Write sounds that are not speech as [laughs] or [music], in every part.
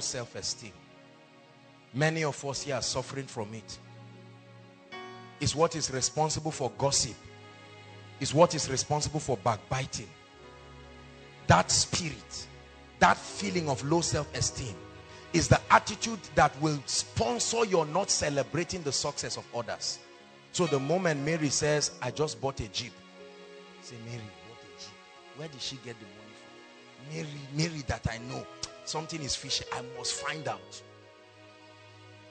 low self-esteem. Many of us here are suffering from it. It's what is responsible for gossip. It's what is responsible for backbiting. That spirit, that feeling of low self-esteem is the attitude that will sponsor your not celebrating the success of others. So the moment Mary says, I just bought a Jeep. Say, Mary, what a Jeep. Where did she get the money from? Mary, Mary that I know. Something is fishy. I must find out.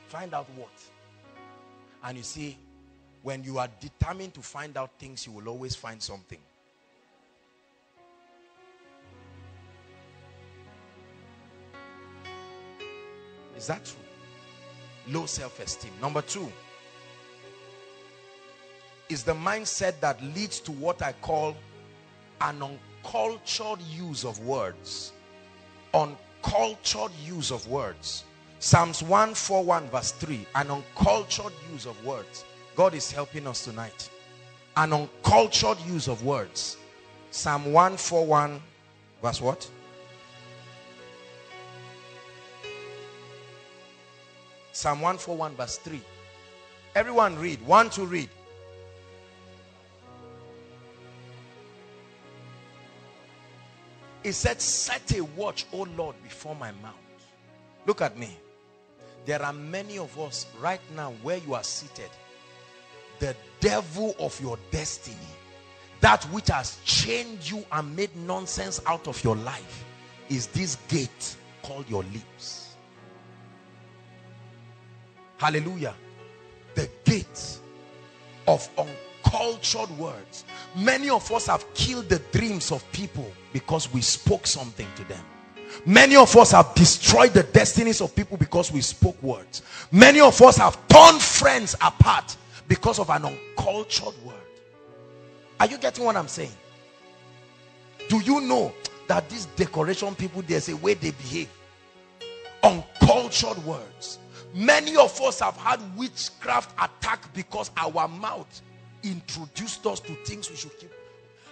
Find out what? And you see, when you are determined to find out things, you will always find something. Is that true? Low self-esteem. Number two is the mindset that leads to what I call an uncultured use of words. Uncultured use of words. Psalms 141 verse 3. An uncultured use of words. God is helping us tonight. An uncultured use of words. Psalm 141 verse what? Psalm 141 verse 3. Everyone read. One to read. He said, set a watch, O Lord, before my mouth. Look at me. There are many of us right now where you are seated. The devil of your destiny, that which has chained you and made nonsense out of your life, is this gate called your lips. Hallelujah. The gate of uncultured words. Many of us have killed the dreams of people because we spoke something to them. Many of us have destroyed the destinies of people because we spoke words. Many of us have torn friends apart because of an uncultured word. Are you getting what I'm saying? Do you know that these decoration people, there's a way they behave? Uncultured words. Many of us have had witchcraft attack because our mouth introduced us to things we should keep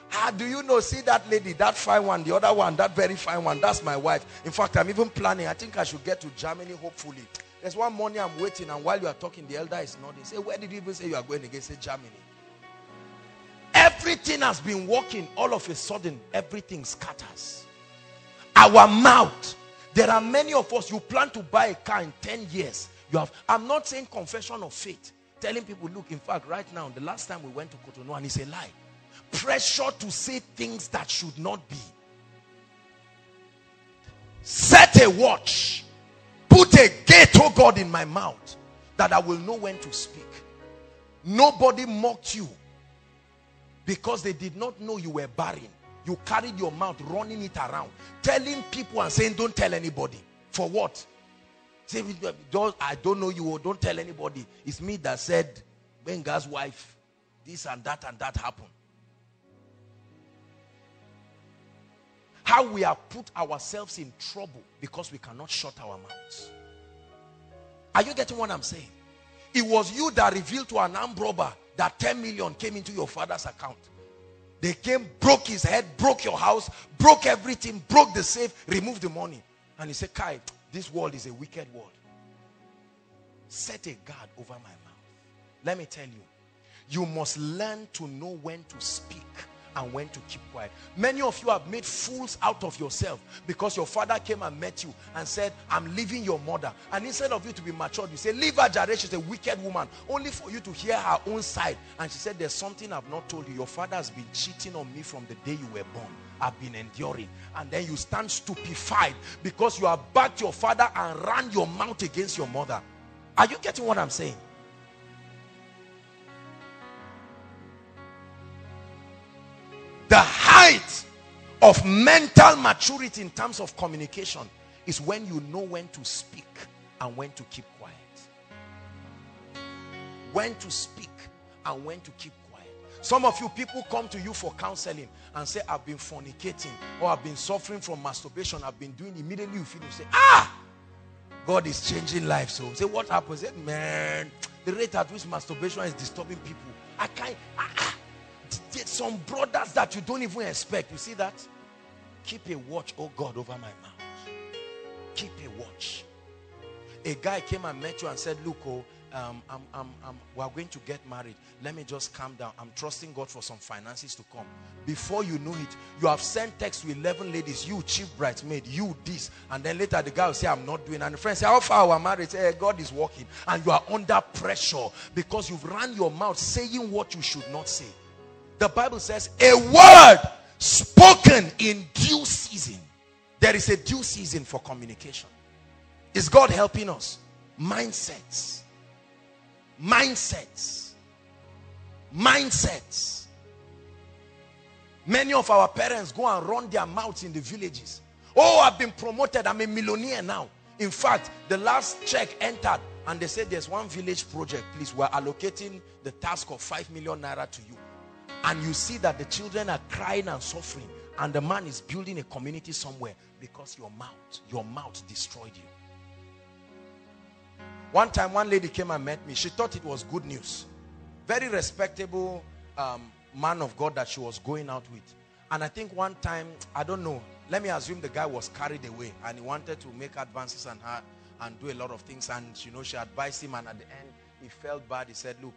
how do you know? See that lady, that fine one, the other one, that very fine one. That's my wife. In fact, I'm even planning. I think I should get to Germany, hopefully. There's one morning I'm waiting, and while you are talking, the elder is nodding. Say, where did you even say you are going again? Say, Germany. Everything has been working. All of a sudden, everything scatters. Our mouth. There are many of us, you plan to buy a car in 10 years. You have, I'm not saying confession of faith. Telling people, look, in fact, right now, the last time we went to Cotonou, and it's a lie pressure to say things that should not be. Set a watch. Put a gate, oh God, in my mouth that I will know when to speak. Nobody mocked you because they did not know you were barren. You carried your mouth running it around, telling people and saying, Don't tell anybody. For what? Say, I don't know you, oh, don't tell anybody. It's me that said, Benga's wife, this and that and that happened. How we have put ourselves in trouble because we cannot shut our mouths. Are you getting what I'm saying? It was you that revealed to an armed robber that 10 million came into your father's account. They came, broke his head, broke your house, broke everything, broke the safe, removed the money. And he said, Kai, this world is a wicked world. Set a guard over my mouth. Let me tell you, you must learn to know when to speak and when to keep quiet. Many of you have made fools out of yourself because your father came and met you and said, I'm leaving your mother. And instead of you to be matured, you say, leave her, Jared. She's a wicked woman. Only for you to hear her own side. And she said, there's something I've not told you. Your father has been cheating on me from the day you were born. I've been enduring. And then you stand stupefied because you have backed your father and ran your mouth against your mother. Are you getting what I'm saying? The height of mental maturity in terms of communication is when you know when to speak and when to keep quiet. When to speak and when to keep quiet. Some of you people come to you for counseling and say, I've been fornicating or I've been suffering from masturbation. I've been doing immediately you feel you say, ah, God is changing lives. So say, what happens? Say, man, the rate at which masturbation is disturbing people. I can't, ah, ah some brothers that you don't even expect. You see that? Keep a watch, oh God, over my mouth. Keep a watch. a guy came and met you and said, look, oh, um, I'm, I'm, I'm, we are going to get married. Let me just calm down. I'm trusting God for some finances to come. Before you know it, you have sent text to 11 ladies, you chief bridesmaid, you this. And then later the guy will say, I'm not doing. And the friend say, how far our marriage? Hey, God is working. And you are under pressure because you've run your mouth saying what you should not say. The Bible says, a word spoken in due season. There is a due season for communication. Is God helping us? Mindsets Mindsets. Mindsets. Many of our parents go and run their mouths in the villages. Oh, I've been promoted. I'm a millionaire now. In fact, the last check entered and they said there's one village project. Please, we're allocating the task of 5 million naira to you. And you see that the children are crying and suffering. And the man is building a community somewhere because your mouth, your mouth destroyed you. One time, one lady came and met me. She thought it was good news. Very respectable um, man of God that she was going out with. And I think one time, I don't know, let me assume the guy was carried away and he wanted to make advances on her and do a lot of things. And, you know, she advised him and at the end, he felt bad. He said, look,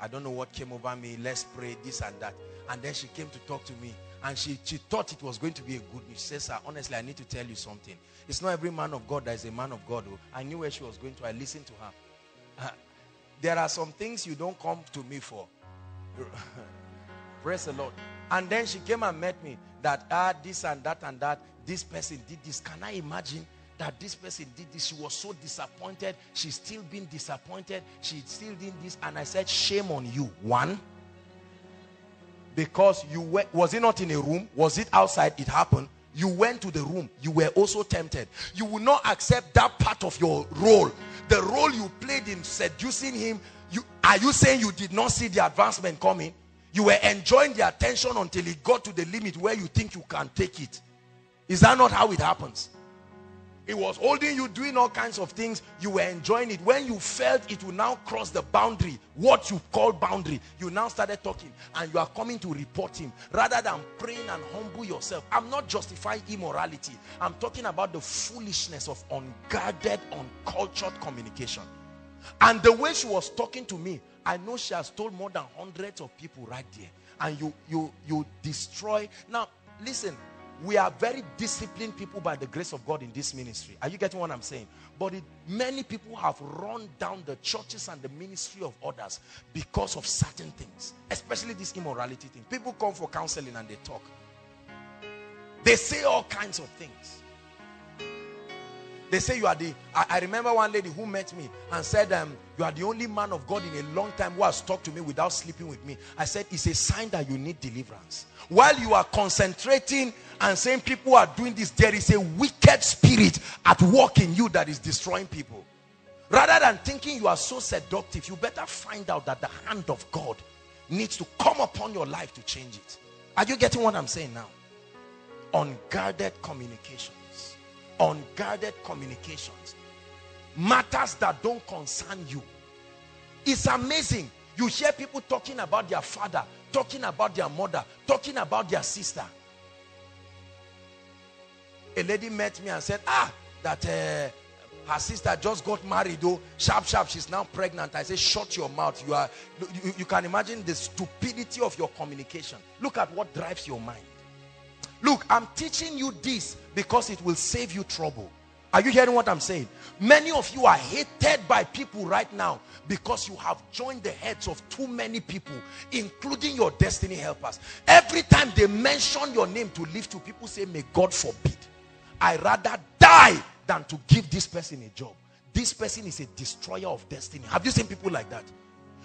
I don't know what came over me. Let's pray this and that. And then she came to talk to me and she, she thought it was going to be a good news. She says, Sir, honestly, I need to tell you something. It's not every man of God that is a man of God. I knew where she was going to. I listened to her. [laughs] there are some things you don't come to me for. [laughs] Praise the Lord. And then she came and met me that ah, this and that and that, this person did this. Can I imagine that this person did this? She was so disappointed. She's still being disappointed. She still did this. And I said, shame on you. One, because you went, was it not in a room? Was it outside? It happened. You went to the room. You were also tempted. You will not accept that part of your role. The role you played in seducing him. You, are you saying you did not see the advancement coming? You were enjoying the attention until it got to the limit where you think you can take it. Is that not how it happens? It was holding you, doing all kinds of things. You were enjoying it. When you felt it will now cross the boundary, what you call boundary, you now started talking and you are coming to report him rather than praying and humble yourself. I'm not justifying immorality. I'm talking about the foolishness of unguarded, uncultured communication. And the way she was talking to me, I know she has told more than hundreds of people right there. And you, you, you destroy. Now, listen, we are very disciplined people by the grace of God in this ministry. Are you getting what I'm saying? But it, many people have run down the churches and the ministry of others because of certain things, especially this immorality thing. People come for counseling and they talk. They say all kinds of things. They say you are the, I, I, remember one lady who met me and said, um, you are the only man of God in a long time who has talked to me without sleeping with me. I said, it's a sign that you need deliverance. While you are concentrating and saying people are doing this, there is a wicked spirit at work in you that is destroying people. Rather than thinking you are so seductive, you better find out that the hand of God needs to come upon your life to change it. Are you getting what I'm saying now? Unguarded communication unguarded communications matters that don't concern you. It's amazing. You hear people talking about their father talking about their mother talking about their sister. A lady met me and said ah that uh, her sister just got married though sharp sharp she's now pregnant. I say shut your mouth. You are you, you can imagine the stupidity of your communication. Look at what drives your mind Look, I'm teaching you this because it will save you trouble. Are you hearing what I'm saying? Many of you are hated by people right now because you have joined the heads of too many people, including your destiny helpers. Every time they mention your name to lift you, people say, may God forbid. I rather die than to give this person a job. This person is a destroyer of destiny. Have you seen people like that?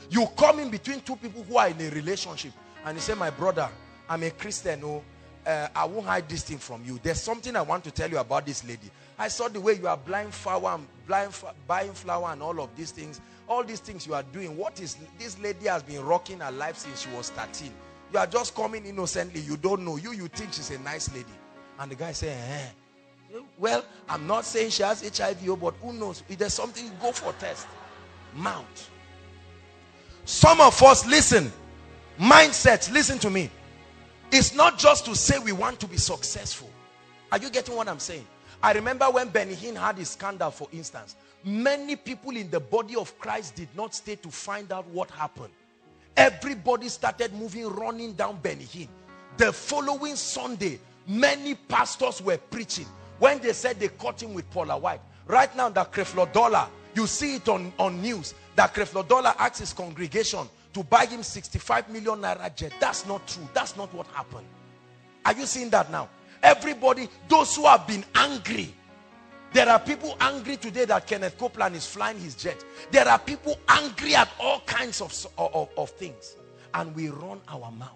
You come in between two people who are in a relationship and you say, my brother, I'm a Christian, oh, uh, I won't hide this thing from you. There's something I want to tell you about this lady. I saw the way you are blind flower, blind buying flower and all of these things. All these things you are doing. What is this lady has been rocking her life since she was 13. You are just coming innocently. You don't know. You, you think she's a nice lady. And the guy say, eh. Well, I'm not saying she has HIV, but who knows? If there's something, go for test. Mount. Some of us, listen, mindset, listen to me. It's not just to say we want to be successful. Are you getting what I'm saying? I remember when Benny Hinn had his scandal, for instance. Many people in the body of Christ did not stay to find out what happened. Everybody started moving, running down Benny Hinn. The following Sunday, many pastors were preaching. When they said they caught him with Paula White. Right now, the Creflo Dollar, you see it on, on news. That Creflo Dollar asked his congregation to buy him 65 million naira jet. That's not true. That's not what happened. Are you seeing that now? Everybody, those who have been angry. There are people angry today that Kenneth Copeland is flying his jet. There are people angry at all kinds of, of, of things. And we run our mouth.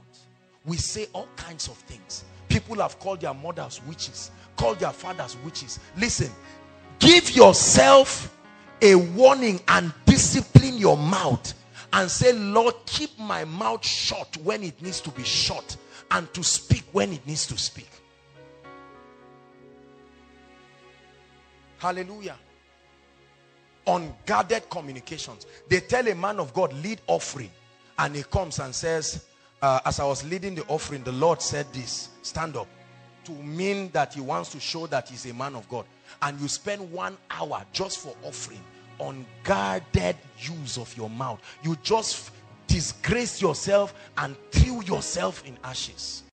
We say all kinds of things. People have called their mothers witches, called their fathers witches. Listen, give yourself a warning and discipline your mouth and say, Lord, keep my mouth shut when it needs to be shut and to speak when it needs to speak. Hallelujah. Unguarded communications. They tell a man of God, lead offering. And he comes and says, uh, as I was leading the offering, the Lord said this, stand up. To mean that he wants to show that he's a man of God. And you spend one hour just for offering. Unguarded use of your mouth. You just disgrace yourself and threw yourself in ashes.